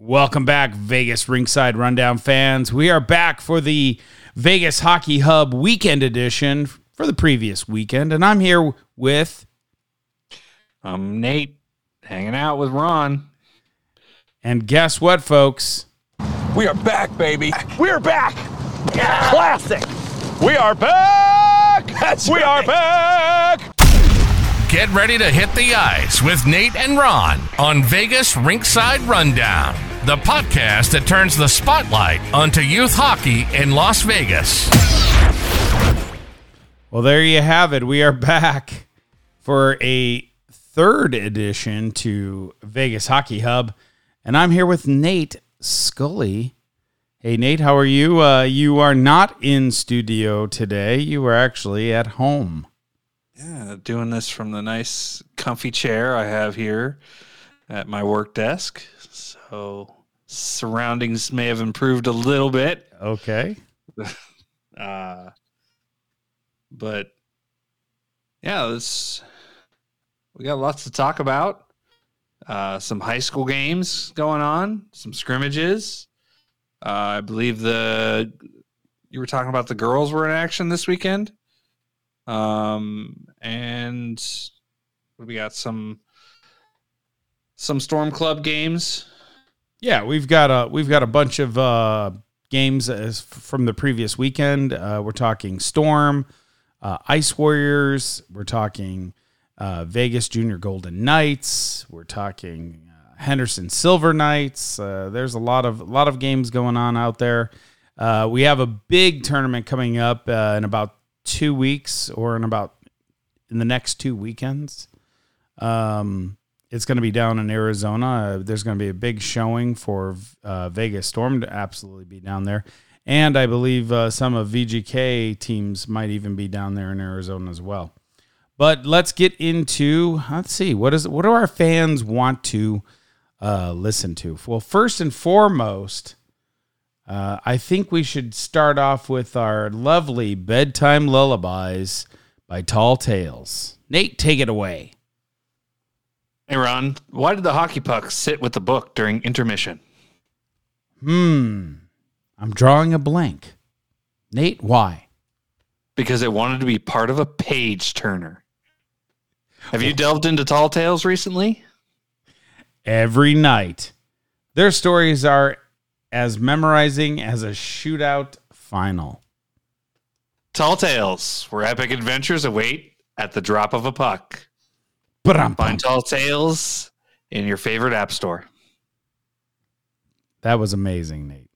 Welcome back, Vegas Rinkside Rundown fans. We are back for the Vegas Hockey Hub Weekend Edition for the previous weekend, and I'm here with. I'm Nate, hanging out with Ron. And guess what, folks? We are back, baby. We are back. Yeah. Classic. We are back. That's we right. are back. Get ready to hit the ice with Nate and Ron on Vegas Rinkside Rundown, the podcast that turns the spotlight onto youth hockey in Las Vegas. Well, there you have it. We are back for a third edition to Vegas Hockey Hub, and I'm here with Nate Scully. Hey, Nate, how are you? Uh, you are not in studio today. You are actually at home. Yeah, doing this from the nice, comfy chair I have here at my work desk. So surroundings may have improved a little bit. Okay. uh, but yeah, this we got lots to talk about. Uh, some high school games going on, some scrimmages. Uh, I believe the you were talking about the girls were in action this weekend. Um, and we got some some Storm Club games. Yeah, we've got a we've got a bunch of uh, games as from the previous weekend. Uh, we're talking Storm, uh, Ice Warriors. We're talking uh, Vegas Junior Golden Knights. We're talking uh, Henderson Silver Knights. Uh, there's a lot of a lot of games going on out there. we have a big tournament coming up in about two weeks or in about in the next two weekends. Um, it's going to be down in Arizona. Uh, there's going to be a big showing for uh, Vegas Storm to absolutely be down there. And I believe uh, some of VGK teams might even be down there in Arizona as well. But let's get into let's see what is what do our fans want to uh, listen to? Well, first and foremost, uh, I think we should start off with our lovely bedtime lullabies by Tall Tales. Nate, take it away. Ron, why did the hockey puck sit with the book during intermission? Hmm, I'm drawing a blank. Nate, why? Because it wanted to be part of a page turner. Have you delved into Tall Tales recently? Every night. Their stories are as memorizing as a shootout final. Tall Tales, where epic adventures await at the drop of a puck. Find Tall Tales in your favorite app store. That was amazing, Nate.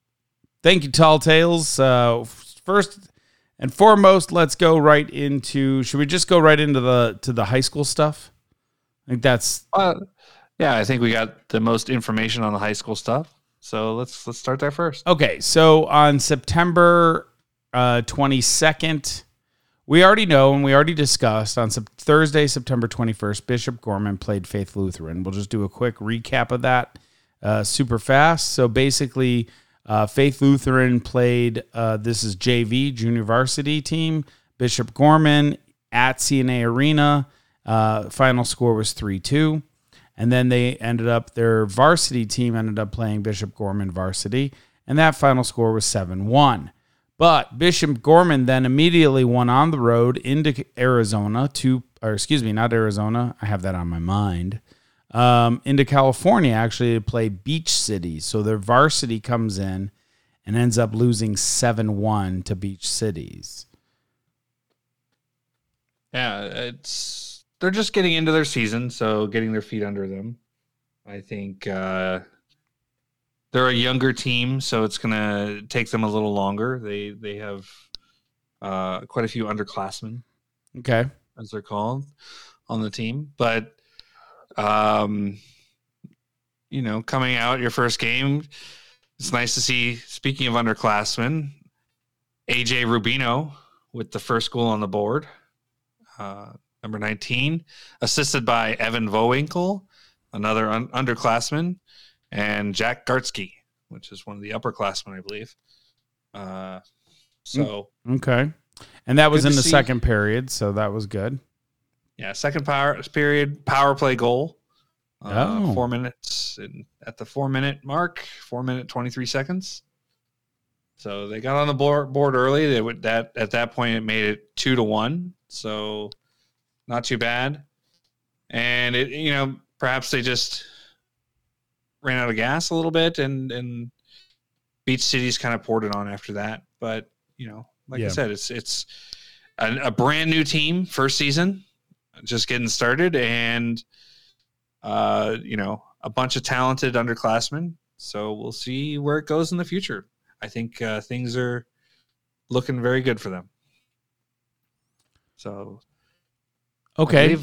Thank you, Tall Tales. Uh, first and foremost, let's go right into. Should we just go right into the to the high school stuff? I think that's. Uh, yeah, I think we got the most information on the high school stuff. So let's let's start there first. Okay, so on September twenty uh, second, we already know and we already discussed on Thursday, September twenty first, Bishop Gorman played Faith Lutheran. We'll just do a quick recap of that, uh, super fast. So basically, uh, Faith Lutheran played. Uh, this is JV junior varsity team. Bishop Gorman at CNA Arena. Uh, final score was three two. And then they ended up, their varsity team ended up playing Bishop Gorman varsity, and that final score was 7 1. But Bishop Gorman then immediately went on the road into Arizona to, or excuse me, not Arizona. I have that on my mind. Um, into California, actually, to play Beach City. So their varsity comes in and ends up losing 7 1 to Beach Cities. Yeah, it's they're just getting into their season, so getting their feet under them. I think uh, they're a younger team, so it's gonna take them a little longer. They they have uh, quite a few underclassmen, okay, as they're called, on the team. But um, you know, coming out your first game, it's nice to see. Speaking of underclassmen, AJ Rubino with the first goal on the board. Uh, number 19, assisted by Evan Vowinkle, another un- underclassman, and Jack Gartsky, which is one of the upperclassmen, I believe. Uh, so mm, okay, and that was in the see. second period, so that was good. Yeah, second power period power play goal. Uh, Oh. Four minutes and at the four minute mark, four minute twenty three seconds. So they got on the board, board early. They would that at that point it made it two to one. So not too bad. And it you know perhaps they just ran out of gas a little bit and and Beach Cities kind of poured it on after that. But you know, like Yeah. I said, it's it's a, a brand new team, first season, just getting started, and uh, you know, a bunch of talented underclassmen. So we'll see where it goes in the future. I think uh, things are looking very good for them. So Okay.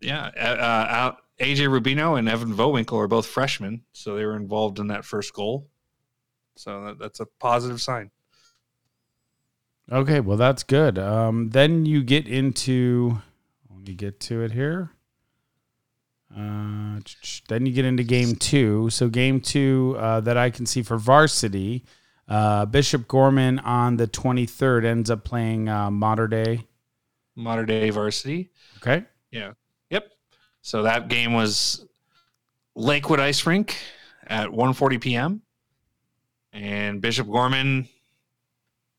yeah, uh, uh, out AJ Rubino and Evan Vowinkle are both freshmen, so they were involved in that first goal. So that, that's a positive sign. Okay, well that's good. Um, then you get into let me get to it here. Uh, then you get into game two. So game two uh, that I can see for varsity, uh, Bishop Gorman on the twenty third ends up playing uh, Mater Dei. Mater Dei varsity. Okay, Yeah. So that game was Lakewood Ice Rink at 1:40 p.m. and Bishop Gorman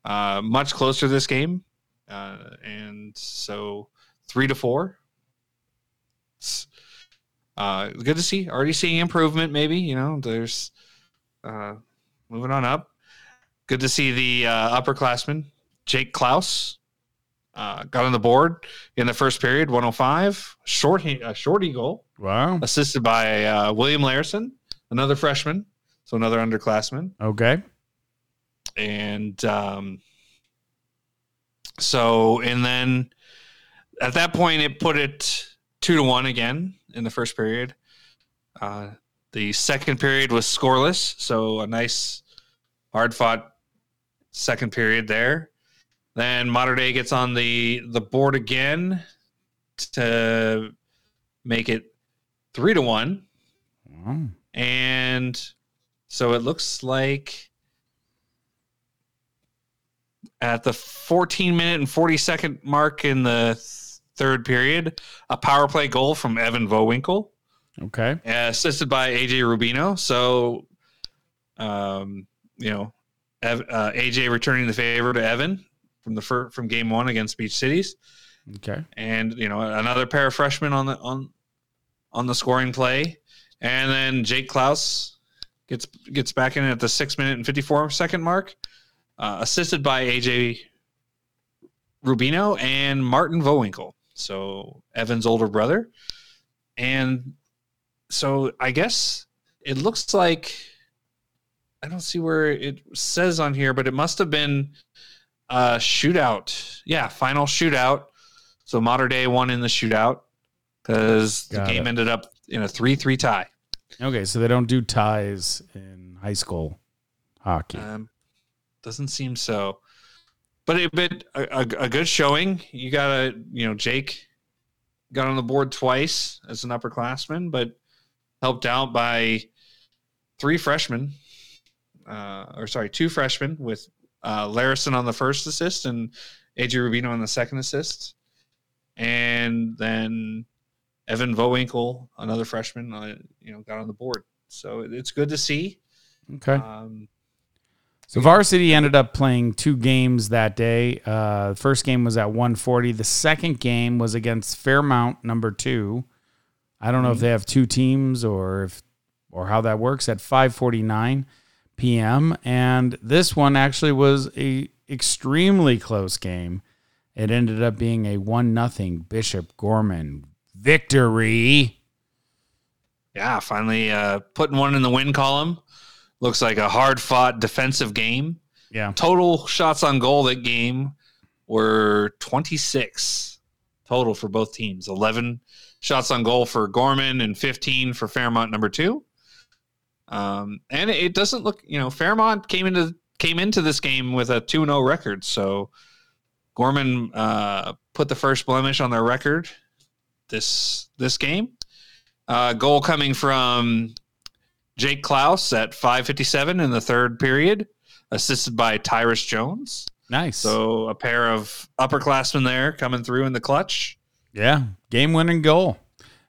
uh, much closer this game, uh, and so three to four. Uh, good to see. Already seeing improvement. Maybe you know there's uh, moving on up. Good to see the uh, upperclassman Jake Klaus uh, got on the board in the first period, 105. Short, a shorty goal, wow. assisted by uh, William Larison, another freshman, so another underclassman. Okay, And um, so, and then at that point, it put it two to one again in the first period. Uh, the second period was scoreless, so a nice, hard fought second period there. Then Mater Dei gets on the the board again to make it three to one. Wow. And so it looks like at the 14 minute and 40 second mark in the th- third period, a power play goal from Evan Vowinkle, okay, assisted by AJ Rubino. So, um, you know, Ev- uh, AJ returning the favor to Evan from the fir- from game one against Beach Cities. Okay. and you know another pair of freshmen on the on on the scoring play, and then Jake Klaus gets gets back in at the six minute and fifty four second mark, uh, assisted by AJ Rubino and Martin Vowinkle, so Evan's older brother, and so I guess it looks like I don't see where it says on here, but it must have been a shootout. Yeah, final shootout. So Mater Dei won in the shootout because the game it. ended up in a three-three tie. Okay, so they don't do ties in high school hockey. Um, doesn't seem so, but it but a, a, a good showing. You got a you know Jake got on the board twice as an upperclassman, but helped out by three freshmen, uh, or sorry, two freshmen with uh, Larison on the first assist and AJ Rubino on the second assist, and then Evan Vowinkle, another freshman, uh, you know, got on the board. So it's good to see. okay. Um, So varsity ended up playing two games that day. Uh, the first game was at 140. The second game was against Fairmont, number two. I don't know if they have two teams or if or how that works at 5:49 p.m. And this one actually was a extremely close game. It ended up being a one nothing Bishop Gorman victory. yeah, finally uh, putting one in the win column. Looks like a hard fought defensive game. Yeah. Total shots on goal that game were 26 total for both teams 11 shots on goal for Gorman and 15 for Fairmont number two. Um, and it doesn't look, you know, Fairmont came into came into this game with a 2 0 record. So Gorman uh, put the first blemish on their record this this game. Uh, goal coming from Jake Klaus at 5:57 in the third period, assisted by Tyrus Jones. Nice. So a pair of upperclassmen there coming through in the clutch. Yeah, game winning goal.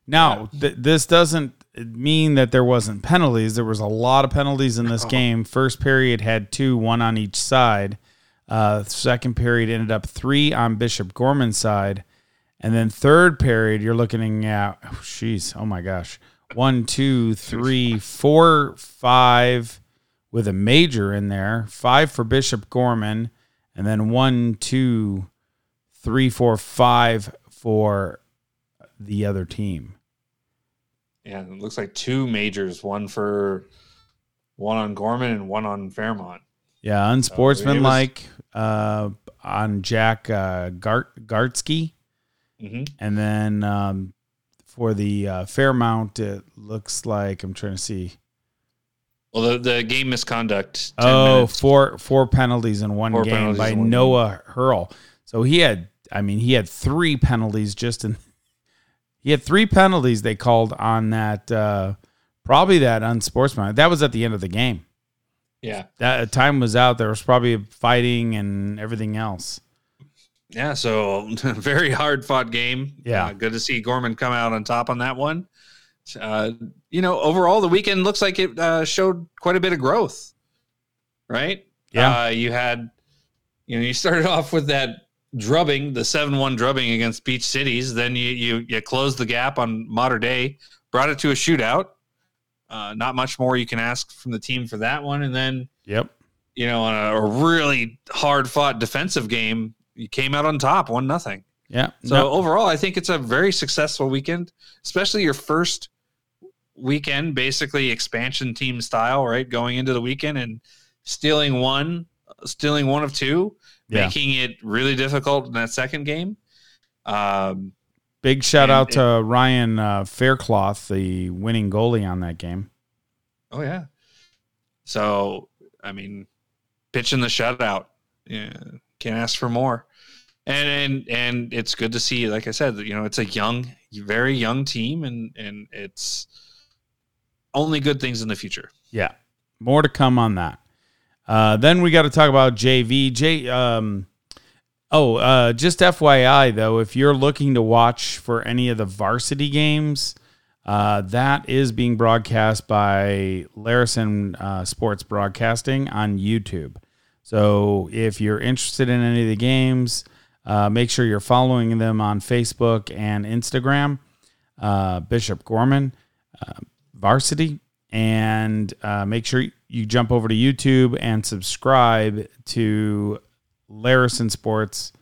Now, th- this doesn't mean that there wasn't penalties. There was a lot of penalties in this game. First period had two, one on each side. Uh, second period ended up three on Bishop Gorman's side. And then third period, you're looking at, oh, jeez, oh my gosh, one, two, three, four, five with a major in there, five for Bishop Gorman, and then one, two, three, four, five for the other team. Yeah, it looks like two majors, one for one on Gorman and one on Fairmont. Yeah, unsportsmanlike uh, on Jack uh, Gart Gartsky, Mhm. and then um, for the uh, Fairmont, it looks like I'm trying to see. Well, the, the game misconduct. 10 Oh, minutes. four four penalties in one Four game by Noah Hurl. So he had, I mean, he had three penalties just in. He had three penalties they called on that, uh, probably that unsportsmanlike. That was at the end of the game. Yeah. That time was out. There was probably fighting and everything else. Yeah. So very hard fought game. Yeah. Uh, good to see Gorman come out on top on that one. Uh, you know, overall, the weekend looks like it uh, showed quite a bit of growth, right? Yeah. Uh, you had, you know, you started off with that drubbing, the 7 1 drubbing against Beach Cities. Then you, you, you closed the gap on Mater Dei, brought it to a shootout. Uh, not much more you can ask from the team for that one. And then, Yep. you know, on a, a really hard fought defensive game, you came out on top, one nothing. Yeah. So No- overall, I think it's a very successful weekend, especially your first weekend, basically expansion team style, right? Going into the weekend and stealing one, stealing one of two, Yeah. making it really difficult in that second game. Um, Big shout out it- to Ryan uh, Faircloth, the winning goalie on that game. oh yeah. So I mean, pitching the shutout, yeah, can't ask for more. And and and it's good to see, like I said, you know, it's a young, very young team, and and it's only good things in the future. Yeah. More to come on that. Uh, then we got to talk about JV. J. Um, oh, uh, just FYI though, if you're looking to watch for any of the varsity games, uh, that is being broadcast by Larison uh, Sports Broadcasting on YouTube. So if you're interested in any of the games, uh, make sure you're following them on Facebook and Instagram. Uh, Bishop Gorman, Varsity, and make sure you jump over to YouTube and subscribe to Larison Sports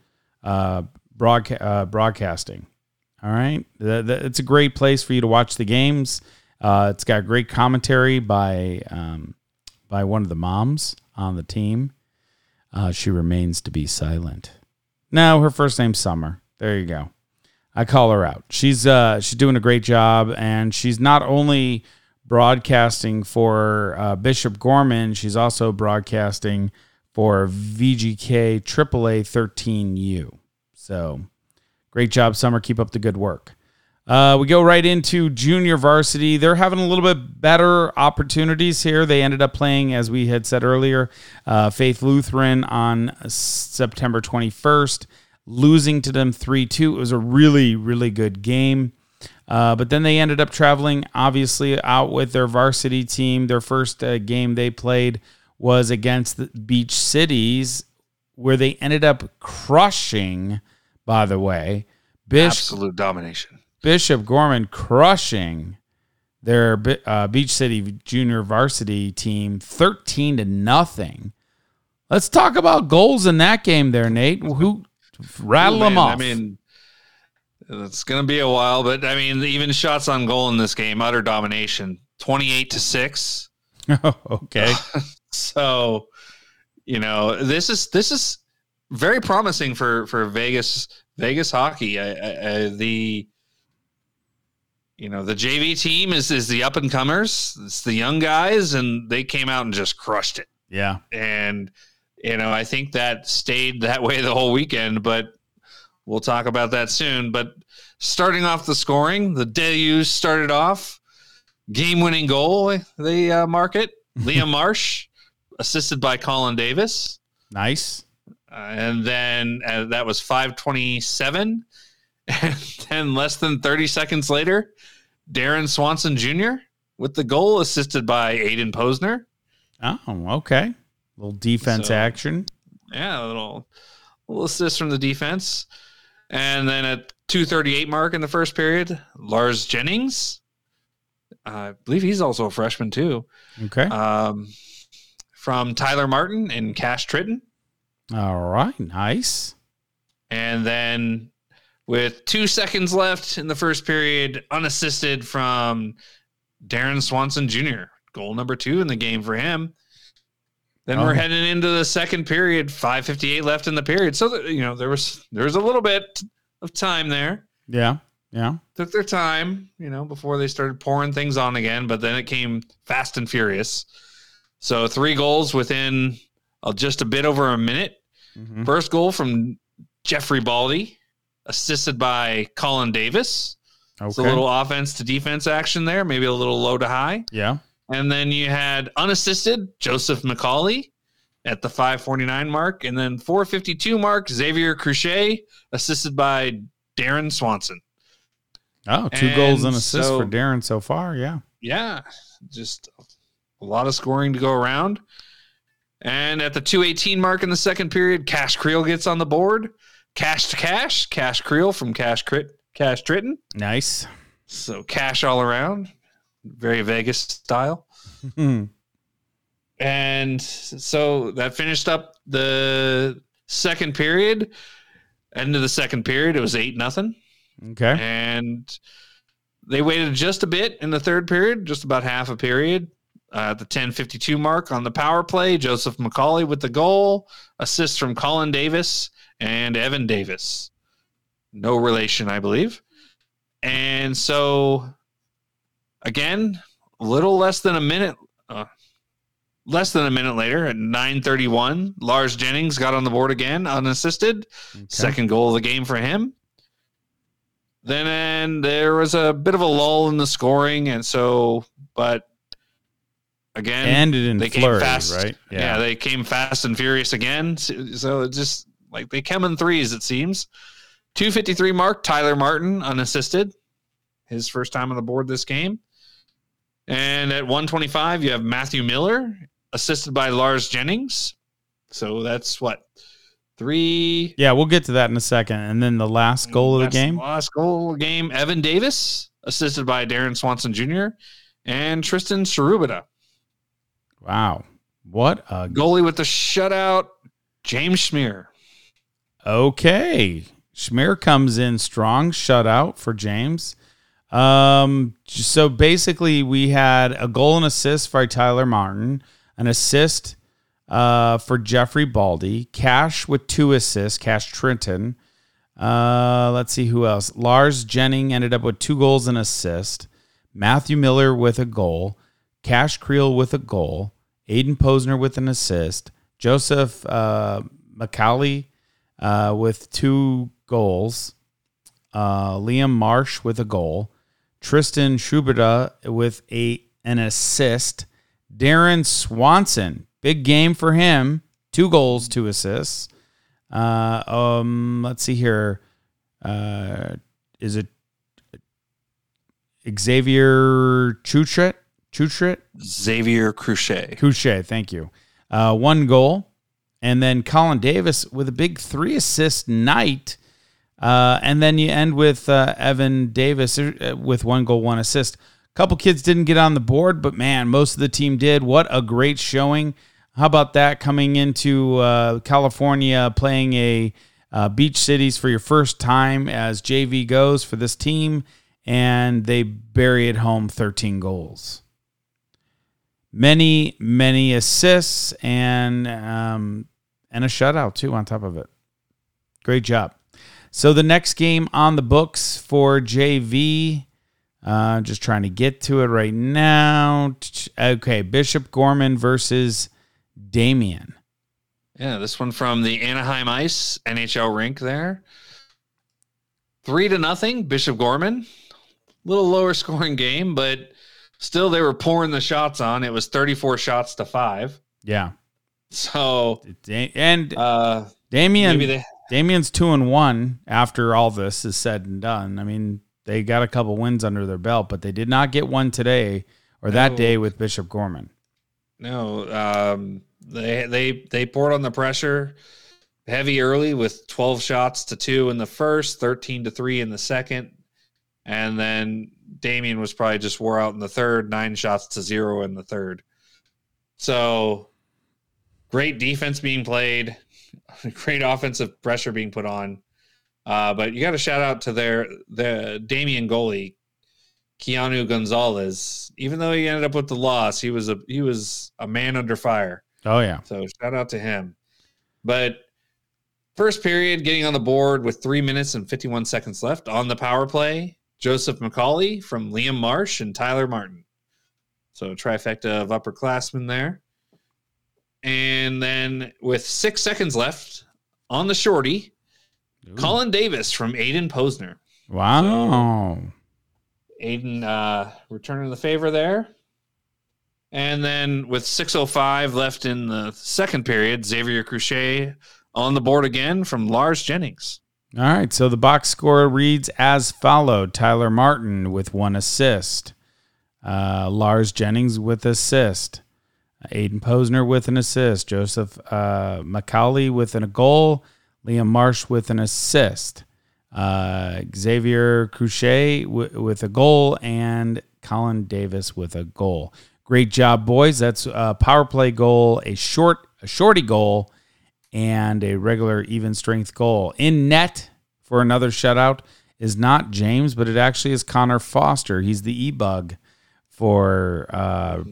uh, broadca- uh, Broadcasting. All right, Th- th- it's a great place for you to watch the games. Uh, it's got great commentary by um, by one of the moms on the team. Uh, she remains to be silent. No, her first name's Summer. There you go. I call her out. She's uh, she's doing a great job, and she's not only broadcasting for uh, Bishop Gorman, she's also broadcasting for VGK AAA 13U. So great job, Summer. Keep up the good work. Uh, we go right into junior varsity. They're having a little bit better opportunities here. They ended up playing, as we had said earlier, uh, Faith Lutheran on September 21st, losing to them 3 2. It was a really, really good game. Uh, but then they ended up traveling, obviously, out with their varsity team. Their first uh, game they played was against the Beach Cities, where they ended up crushing, by the way, Bish- Absolute domination. Bishop Gorman crushing their uh, Beach City Junior Varsity team, thirteen to nothing. Let's talk about goals in that game, there, Nate. Who rattle them off? I mean, it's going to be a while, but I mean, even shots on goal in this game, utter domination, twenty-eight to six. okay, So, you know, this is this is very promising for for Vegas Vegas hockey. I, I, I, the you know the JV team is is the up and comers. It's the young guys, and they came out and just crushed it. yeah, And you know, I think that stayed that way the whole weekend. But we'll talk about that soon. But starting off the scoring, the Deluge started off game-winning goal. They uh, mark it. Liam Marsh, assisted by Colin Davis. nice. Uh, and then uh, that was 527. And then less than 30 seconds later, Darren Swanson Jr. with the goal, assisted by Aiden Posner. Oh, okay. little defense So- action. Yeah, a little, little assist from the defense. And then at 238 mark in the first period, Lars Jennings. I believe he's also a freshman too. Okay. Um, from Tyler Martin and Cash Tritton. All right. Nice. And then with two seconds left in the first period, unassisted from Darren Swanson Jr., goal number two in the game for him. Then Oh. we're heading into the second period, 558 left in the period. So, that, you know, there was there was a little bit of time there. Yeah. Yeah. Took their time, you know, before they started pouring things on again, but then it came fast and furious. So, three goals within uh, just a bit over a minute. Mhm. First goal from Jeffrey Baldy, assisted by Colin Davis. Okay. It's a little offense to defense action there, maybe a little low to high. yeah. And then you had unassisted Joseph McCauley at the 549 mark. And then 452 mark, Xavier Cruchet, assisted by Darren Swanson. Oh, two goals and And assists so- for Darren so far. Yeah. Yeah, just a lot of scoring to go around. And at the 218 mark in the second period, Cash Creel gets on the board. Cash to cash, Cash Creel from Cash Crit, Cash Tritton. Nice. So cash all around, very Vegas style. Hmm. And so that finished up the second period. End of the second period, it was eight nothing. okay. And they waited just a bit in the third period, just about half a period. Uh, at the 10:52 mark on the power play, Joseph McCauley with the goal, assist from Colin Davis and Evan Davis. No relation, I believe. And so, again, a little less than a minute, uh, less than a minute later, at 9:31, Lars Jennings got on the board again, unassisted. Okay. Second goal of the game for him. Then and there was a bit of a lull in the scoring, and so, but again, Ended in they came flurry, fast, right? Yeah. they came fast and furious again. So, so it just like they come in threes, it seems. 253 mark, Tyler Martin, unassisted. His first time on the board this game. And at 125, you have Matthew Miller, assisted by Lars Jennings. So that's what? Three Yeah, we'll get to that in a second. And then the last goal of the game. Last goal of the game. Evan Davis, assisted by Darren Swanson Jr. and Tristan Cerubita. Wow. What a Goalie with the shutout, James Schmier. Okay. Schmier comes in strong, shutout for James. Um, so basically, we had a goal and assist for Tyler Martin, an assist uh, for Jeffrey Baldy, Cash with two assists, Cash Trenton. Uh, let's see who else. Lars Jennings ended up with two goals and assist. Matthew Miller with a goal. Cash Creel with a goal. Aiden Posner with an assist. Joseph uh, McCauley uh, with two goals. Uh, Liam Marsh with a goal. Tristan Schubert with a an assist. Darren Swanson, big game for him. Two goals, two assists. Uh, um, let's see here. Uh, is it Xavier Chutret? Chutret? Xavier Cruchet. Couche, thank you. Uh, one goal. And then Colin Davis with a big three assist night. Uh, and then you end with uh, Evan Davis uh, with one goal, one assist. A couple kids didn't get on the board, but man, most of the team did. What a great showing. How about that coming into uh, California playing a uh, beach cities for your first time as JV goes for this team, and they bury it home 13 goals many many assists and um, and a shutout too on top of it. Great job. So the next game on the books for JV, uh, just trying to get to it right now. Okay, Bishop Gorman versus Damien. Yeah, this one from the Anaheim Ice NHL rink there. Three to nothing, Bishop Gorman. Little lower scoring game, but still they were pouring the shots on. It was 34 shots to five. Yeah, So and uh Damien. maybe they Damien's two and one after all this is said and done. I mean, they got a couple wins under their belt, but they did not get one today or that No. day with Bishop Gorman. No, um, they they they poured on the pressure heavy early with 12 shots to 2 in the first, 13 to 3 in the second. And then Damien was probably just wore out in the third, 9 shots to 0 in the third. So great defense being played, great offensive pressure being put on. Uh, but you got to shout out to their the Damien goalie, Keanu Gonzalez. Even though he ended up with the loss, he was a he was a man under fire. Oh yeah. So shout out to him. But first period, getting on the board with three minutes and 51 seconds left on the power play, Joseph McCauley from Liam Marsh and Tyler Martin. So trifecta of upperclassmen there. And then with six seconds left on the shorty, Colin Davis from Aiden Posner. Wow. Aiden uh, returning the favor there. And then with 6.05 left in the second period, Xavier Cruchet on the board again from Lars Jennings. All right, so the box score reads as followed: Tyler Martin with one assist, uh, Lars Jennings with assist, Aiden Posner with an assist, Joseph uh, McCauley with a goal, Liam Marsh with an assist, uh, Xavier Cruchet w- with a goal, and Colin Davis with a goal. Great job, boys! That's a power play goal, a short, a shorty goal and a regular even strength goal. In net for another shutout is not James, but it actually is Connor Foster. He's the e bug for uh,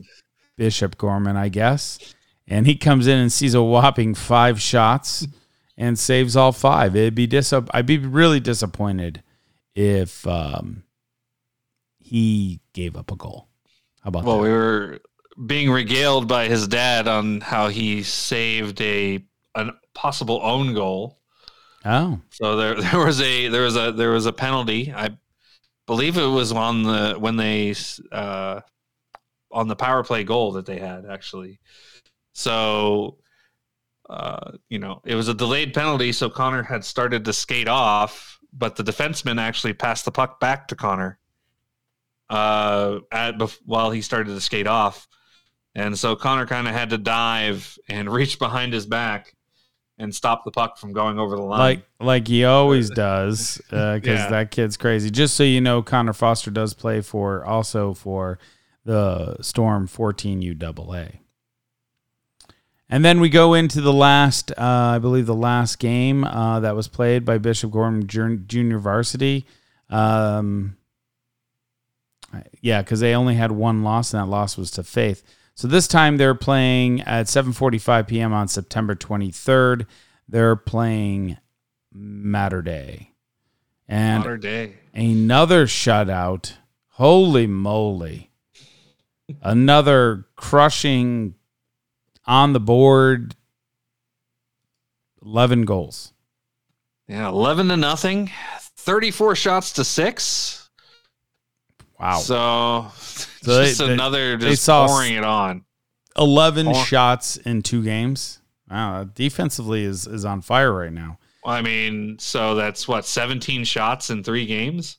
Bishop Gorman, I guess. And he comes in and sees a whopping five shots and saves all five. It'd be dis- I'd be really disappointed if um, he gave up a goal. How about Well, that? we were being regaled by his dad on how he saved a a possible own goal. oh, So there there was a there was a there was a penalty. I believe it was on the when they uh on the power play goal that they had actually. So uh you know, it was a delayed penalty so Connor had started to skate off, but the defenseman actually passed the puck back to Connor uh at while he started to skate off. And so Connor kind of had to dive and reach behind his back and stop the puck from going over the line. like like he always does because Yeah. that kid's crazy just so you know connor foster does play for also for the storm 14 uaa and then we go into the last uh, i believe the last game uh, that was played by bishop gorman junior varsity um, yeah because they only had one loss and that loss was to faith so this time they're playing at 7:45 p.m. on September 23rd. They're playing Mater Dei. And Mater Dei. another shutout. Holy moly. Another crushing on the board 11 goals. Yeah, eleven to nothing. Thirty-four shots to six. Wow. So, So just they- they- another they just saw- pouring it on. 11 Or- shots in two games. Wow, defensively is is on fire right now. I mean, so that's what seventeen shots in three games.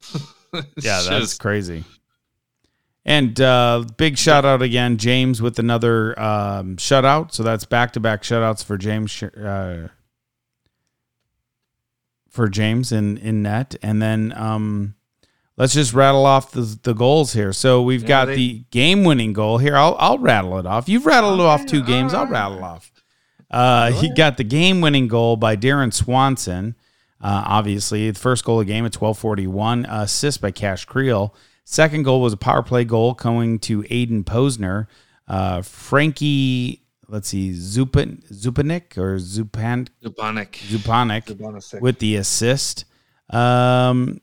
Yeah, that's just- crazy. And uh, big shout out again, James with another um, shutout. So that's back to back shutouts for James uh, for James in in net. And then um, let's just rattle off the the goals here. So we've Yeah, got they- the game winning goal here. I'll I'll rattle it off. You've rattled it off two games. I'll rattle off. Uh, he got the game winning goal by Darren Swanson. Uh, obviously, the first goal of the game at 1241, assist by Cash Creel. Second goal was a power play goal going to Aiden Posner. Uh, Frankie, let's see, Zupan, Zupanik or Zupan, Zubonic. Zupanik Zubonic. with the assist. Um,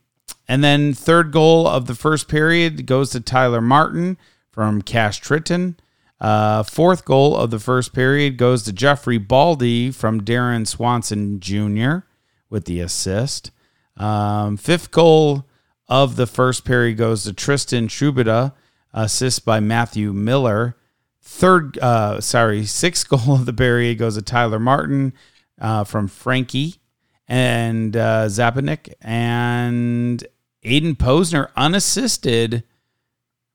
and then third goal of the first period goes to Tyler Martin from Cash Tritton. Uh, fourth goal of the first period goes to Jeffrey Baldy from Darren Swanson Jr. with the assist. Um, fifth goal of the first period goes to Tristan Trubida, assist by Matthew Miller. Third, uh, sorry, sixth goal of the period goes to Tyler Martin uh, from Frankie and uh, Zapanik. And Aiden Posner unassisted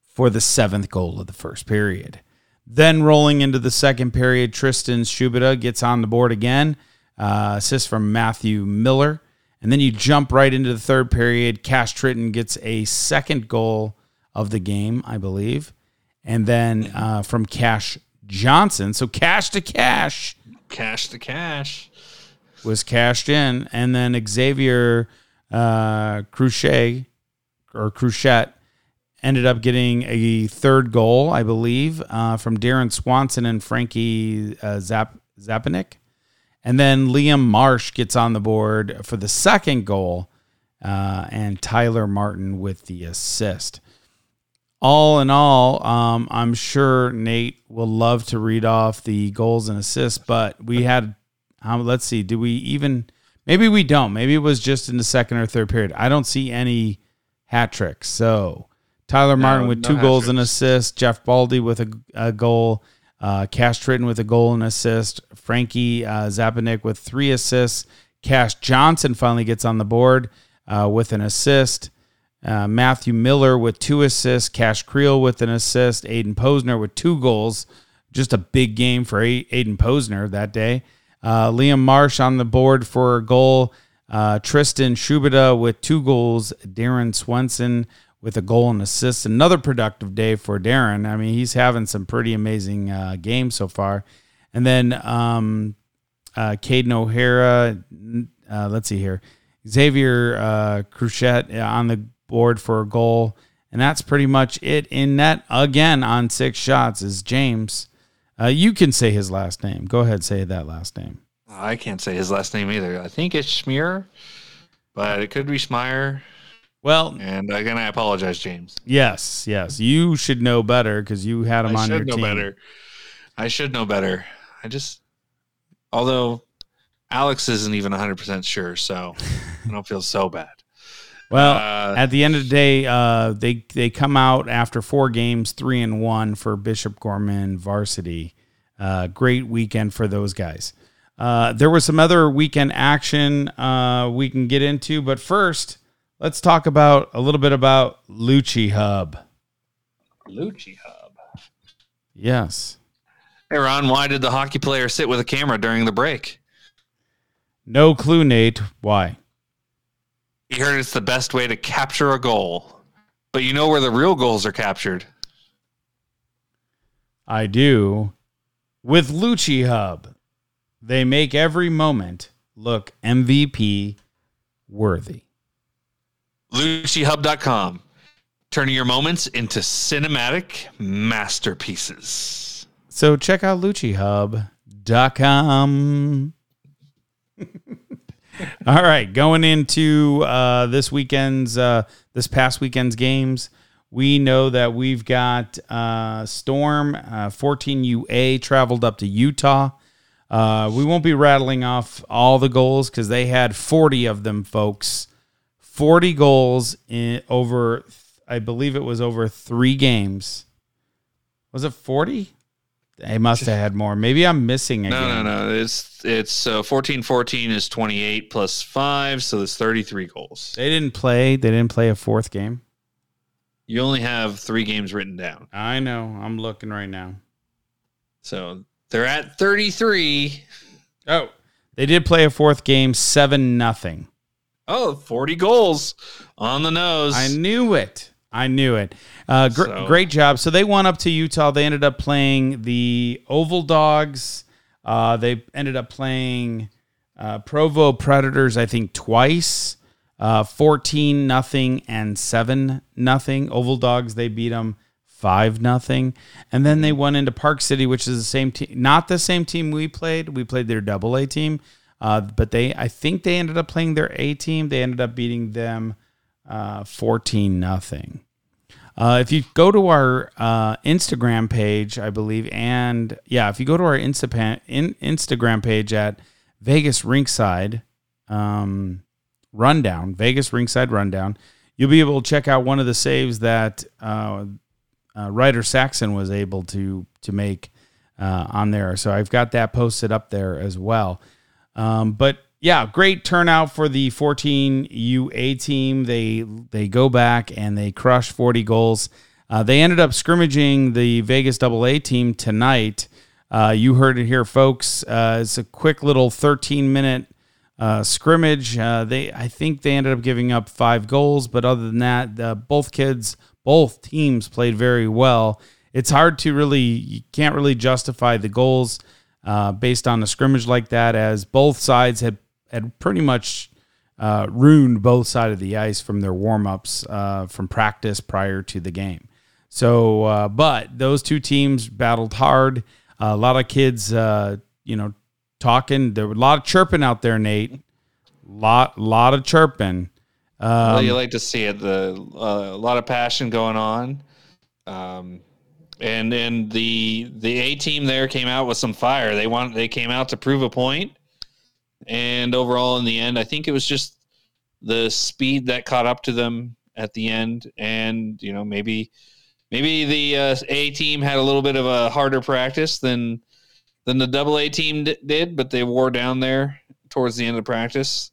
for the seventh goal of the first period. Then rolling into the second period, Tristan Shubida gets on the board again. Uh, assist from Matthew Miller. And then you jump right into the third period. Cash Tritton gets a second goal of the game, I believe. And then uh, from Cash Johnson. So cash to cash Cash to cash. was cashed in. And then Xavier uh, Cruchet or Cruchette ended up getting a third goal, I believe, uh, from Darren Swanson and Frankie uh, Zap- Zapanik. And then Liam Marsh gets on the board for the second goal, uh, and Tyler Martin with the assist. All in all, um, I'm sure Nate will love to read off the goals and assists, but we had, um, let's see, do we even, maybe we don't. Maybe it was just in the second or third period. I don't see any hat tricks. So Tyler Martin with no two goals and assists, Jeff Baldy with a, a goal, uh, Cash Tritton with a goal and assist, Frankie uh, Zapanik with three assists, Cash Johnson finally gets on the board uh, with an assist. Uh, Matthew Miller with two assists, Cash Creel with an assist, Aiden Posner with two goals. Just a big game for A- Aiden Posner that day. Uh, Liam Marsh on the board for a goal. Uh, Tristan Shubida with two goals. Darren Swenson with a goal and assist. Another productive day for Darren. I mean, he's having some pretty amazing uh, games so far. And then um, uh, Caden O'Hara. Uh, let's see here. Xavier uh, Cruchette on the board for a goal. And that's pretty much it in net again on six shots is James. Uh, you can say his last name. Go ahead, say that last name. I can't say his last name either. I think it's Schmier, but it could be Schmeier. Well, And again, I apologize, James. yes, yes. You should know better because you had him I on your should know team. better. I should know better. I just, although Alex isn't even 100% sure, so I don't feel so bad. Well, Uh, at the end of the day, uh, they they come out after four games, three and one for Bishop Gorman varsity. Uh, great weekend for those guys. Uh, there was some other weekend action uh, we can get into, but first, let's talk about a little bit about Lucihub. Lucci Hub. Yes, Hey, Ron, why did the hockey player sit with a camera during the break? no clue, Nate. Why? He heard it's the best way to capture a goal. But you know where the real goals are captured? I do. With Lucihub, they make every moment look MVP worthy. LuciHub.com. Turning your moments into cinematic masterpieces. So check out LuciHub.com. All right, going into uh, this weekend's, uh, this past weekend's games, we know that we've got uh, Storm uh, 14UA traveled up to Utah. Uh, we won't be rattling off all the goals because they had 40 of them, folks. 40 goals in over, I believe it was over three games. Was it 40? They must have had more. Maybe I'm missing a No, game. no, no. It's it's uh, 14 14 is 28 plus 5, so there's 33 goals. They didn't play. They didn't play a fourth game. You only have 3 games written down. I know. I'm looking right now. So they're at 33. Oh, they did play a fourth game, seven nothing. Oh, 40 goals on the nose. I knew it. I knew it. Uh, gr- So- Great job. So they went up to Utah. They ended up playing the Oval Dogs. Uh, they ended up playing uh, Provo Predators, I think, twice. Uh, 14 nothing and 7 nothing. Oval Dogs, they beat them 5 nothing. And then they went into Park City, which is the same team, not the same team we played. We played their double A team. Uh, but they, I think they ended up playing their A team. They ended up beating them uh, 14 nothing. Uh, if you go to our uh, Instagram page, I believe, and yeah, if you go to our in, Instagram page at Vegas Rinkside um, Rundown, Vegas Rinkside Rundown, you'll be able to check out one of the saves that uh, uh, Ryder Saxon was able to to make uh, on there. So I've got that posted up there as well. Um, but yeah, great turnout for the 14 UA team. They they go back and they crush 40 goals. Uh, they ended up scrimmaging the Vegas AA team tonight. Uh, you heard it here, folks. Uh, it's a quick little 13 minute uh, scrimmage. Uh, they I think they ended up giving up five goals, but other than that, uh, both kids, both teams played very well. It's hard to really, you can't really justify the goals based on a scrimmage like that, as both sides had had pretty much uh, ruined both sides of the ice from their warm ups uh, from practice prior to the game. So, uh, but those two teams battled hard. a lot of kids, uh, you know, talking. There were a lot of chirping out there, Nate. Lot, a lot of chirping. Um, well, you like to see it. The uh, a lot of passion going on. Um, and and the the A team there came out with some fire. They want they came out to prove a point. and overall, in the end, I think it was just the speed that caught up to them at the end, and you know maybe maybe the uh, A team had a little bit of a harder practice than than the double A team d- did, but they wore down there towards the end of the practice,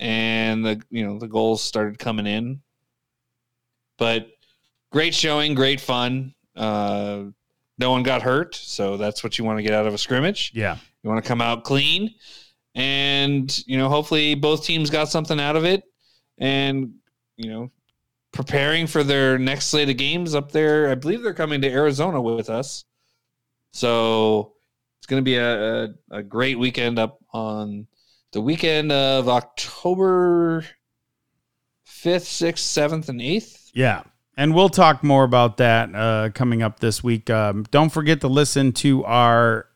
and the you know the goals started coming in. But great showing, great fun. Uh, no one got hurt, so that's what you want to get out of a scrimmage. Yeah, you want to come out clean and you know hopefully both teams got something out of it and you know preparing for their next slate of games up there. I believe they're coming to arizona with us. So it's going to be a, a, a, great weekend up on the weekend of october 5th 6th 7th and 8th yeah and we'll talk more about that uh, coming up this week um, don't forget to listen to our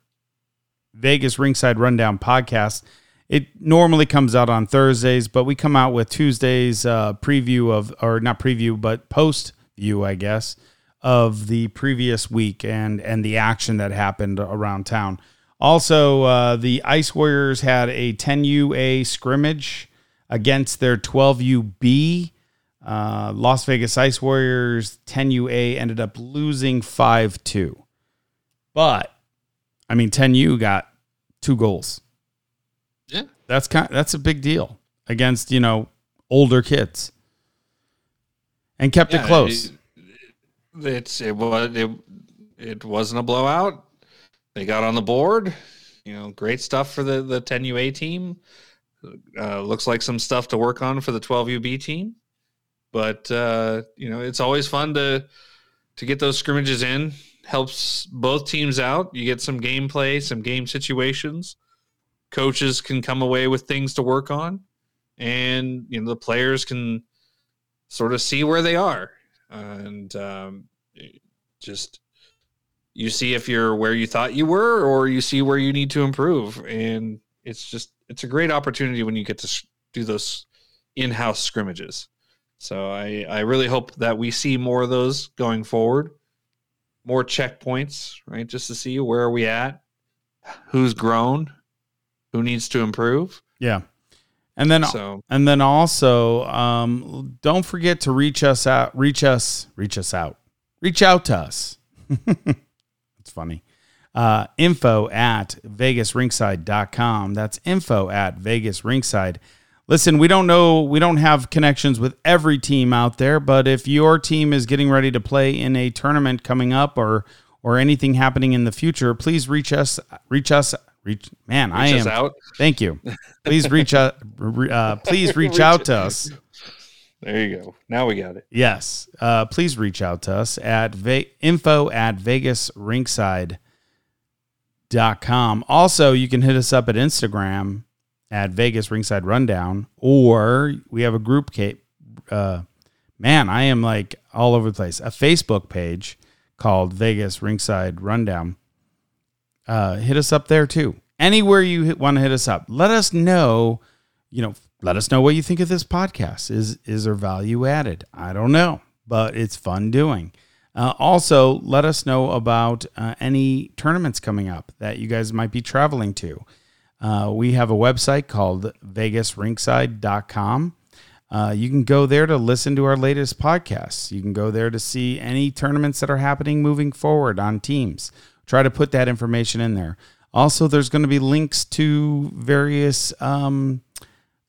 Vegas Rinkside Rundown podcast. It normally comes out on Thursdays, but we come out with Tuesdays uh, preview of, or not preview, but post view, I guess, of the previous week and and the action that happened around town. Also, uh, the Ice Warriors had a 10UA scrimmage against their 12UB. Uh, Las Vegas Ice Warriors 10UA ended up losing 5 2. But I mean, 10U got two goals. Yeah, that's kind. That's a big deal against you know older kids, and kept yeah, it close. It, it's it was it, it wasn't a blowout. They got on the board. You know, great stuff for the the 10UA team. Uh, looks like some stuff to work on for the 12UB team. But uh, you know, it's always fun to to get those scrimmages in helps both teams out. You get some gameplay, some game situations. Coaches can come away with things to work on, and you know the players can sort of see where they are, and um, just you see if you're where you thought you were, or you see where you need to improve. And it's just it's a great opportunity when you get to do those in-house scrimmages. So I I really hope that we see more of those going forward more checkpoints, right? Just to see where are we at, who's grown, who needs to improve. Yeah. And then so, and then also um, don't forget to reach us out reach us reach us out. Reach out to us. it's funny. Uh, info at vegasrinkside.com. That's info at vegasrinkside.com listen, we don't know, we don't have connections with every team out there, but if your team is getting ready to play in a tournament coming up or or anything happening in the future, please reach us, reach us, reach. Man, reach I am. out. Thank you. Please reach out. Uh, please reach, reach out to us. There you go. Now we got it. Yes. Uh, please reach out to us at ve- info at vegasrinkside.com. Also, you can hit us up at Instagram at Vegas Rinkside Rundown, or we have a group. Uh, man, I am like all over the place. A Facebook page called Vegas Rinkside Rundown. Uh, hit us up there too. Anywhere you want to hit us up, let us know. You know, let us know what you think of this podcast. Is is there value added? I don't know, but it's fun doing. Uh, also, let us know about uh, any tournaments coming up that you guys might be traveling to. Uh, we have a website called vegasrinkside.com. Uh, you can go there to listen to our latest podcasts. You can go there to see any tournaments that are happening moving forward on teams. Try to put that information in there. Also, there's going to be links to various um,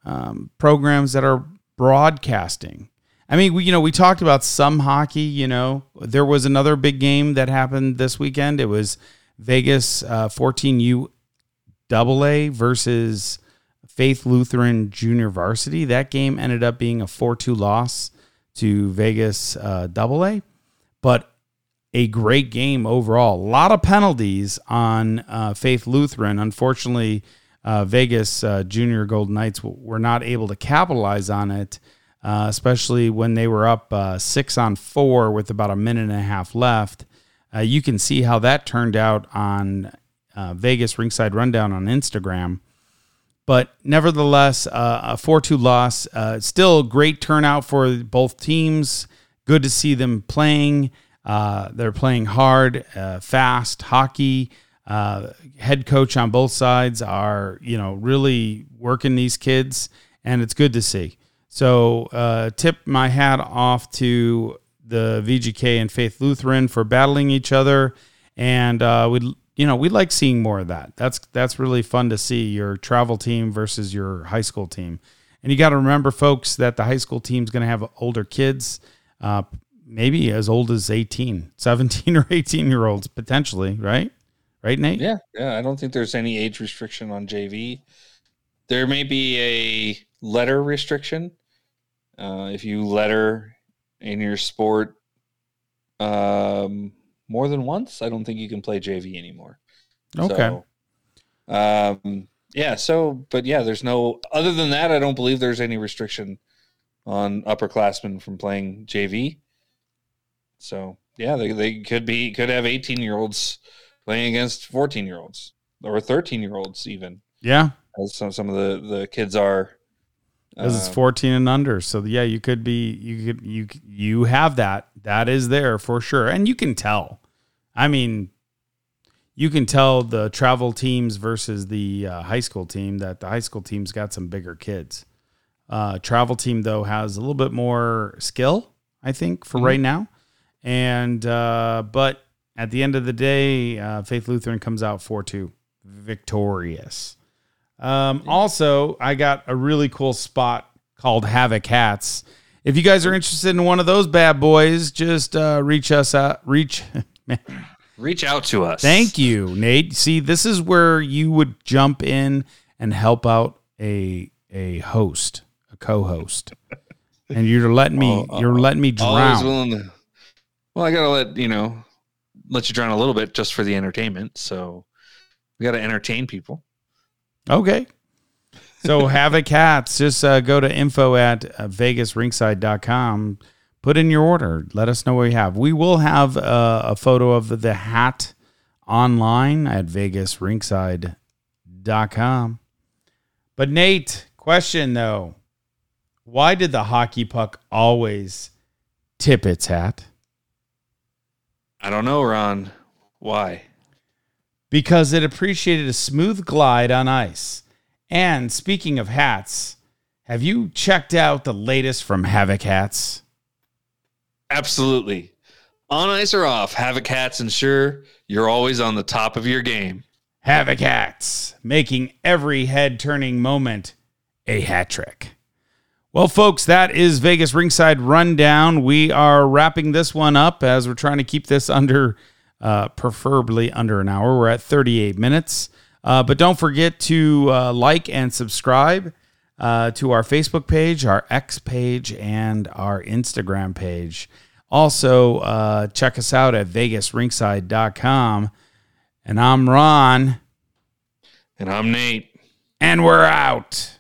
um, programs that are broadcasting. I mean, we, you know, we talked about some hockey. You know, there was another big game that happened this weekend. It was Vegas uh, 14U Double A versus Faith Lutheran Junior Varsity. That game ended up being a 4 2 loss to Vegas uh, Double A, but a great game overall. A lot of penalties on uh, Faith Lutheran. Unfortunately, uh, Vegas uh, Junior Golden Knights were not able to capitalize on it, uh, especially when they were up uh, six on four with about a minute and a half left. Uh, you can see how that turned out on Vegas Rinkside Rundown on Instagram. But nevertheless, a 4 2 loss. still great turnout for both teams. Good to see them playing. Uh, they're playing hard, uh, fast hockey. Uh, head coach on both sides are, you know, really working these kids, and it's good to see. So, uh, tip my hat off to the VGK and Faith Lutheran for battling each other, and uh, we, you know, we like seeing more of that. That's that's really fun to see your travel team versus your high school team. And you got to remember, folks, that the high school team is going to have older kids. Uh, maybe as old as 18, 17 or 18 year olds potentially, right? Right, Nate? Yeah. Yeah. I don't think there's any age restriction on JV. There may be a letter restriction. Uh, if you letter in your sport um, more than once, I don't think you can play JV anymore. Okay. So, um, yeah. So, but yeah, there's no, other than that, I don't believe there's any restriction on upperclassmen from playing JV. So yeah, they, they could be could have 18 year olds playing against 14 year olds or 13 year olds even. Yeah, as some some of the the kids are. Because it's uh, 14 and under, so yeah, you could be you could you you have that that is there for sure, and you can tell. I mean, you can tell the travel teams versus the uh, high school team that the high school team's got some bigger kids. Uh, travel team though has a little bit more skill, I think, for mm-hmm. right now. And uh, but at the end of the day, uh, Faith Lutheran comes out four two victorious. Um, also, I got a really cool spot called Havok Hats. If you guys are interested in one of those bad boys, just uh, reach us out. Reach, reach out to us. Thank you, Nate. See, this is where you would jump in and help out a a host, a co-host, and you're letting me. Oh, you're letting me drown. Willing to, Well, I gotta let you know, let you drown a little bit just for the entertainment. So we gotta entertain people. Okay. So Havok Hats, just uh, go to info at uh, vegasrinkside.com. Put in your order. Let us know what you have. We will have uh, a photo of the hat online at vegasrinkside.com. But Nate, question though. Why did the hockey puck always tip its hat? I don't know, Ron. Why? Because it appreciated a smooth glide on ice. And speaking of hats, have you checked out the latest from Havok Hats? Absolutely. On ice or off, Havok Hats ensure you're always on the top of your game. Havok Hats, making every head turning moment a hat trick. Well, folks, that is Vegas Rinkside Rundown. We are wrapping this one up as we're trying to keep this under, uh, preferably under an hour. We're at 38 minutes. Uh, but don't forget to uh, like and subscribe uh, to our Facebook page, our X page, and our Instagram page. Also, uh, check us out at vegasrinkside.com. And I'm Ron. And I'm Nate. And we're out.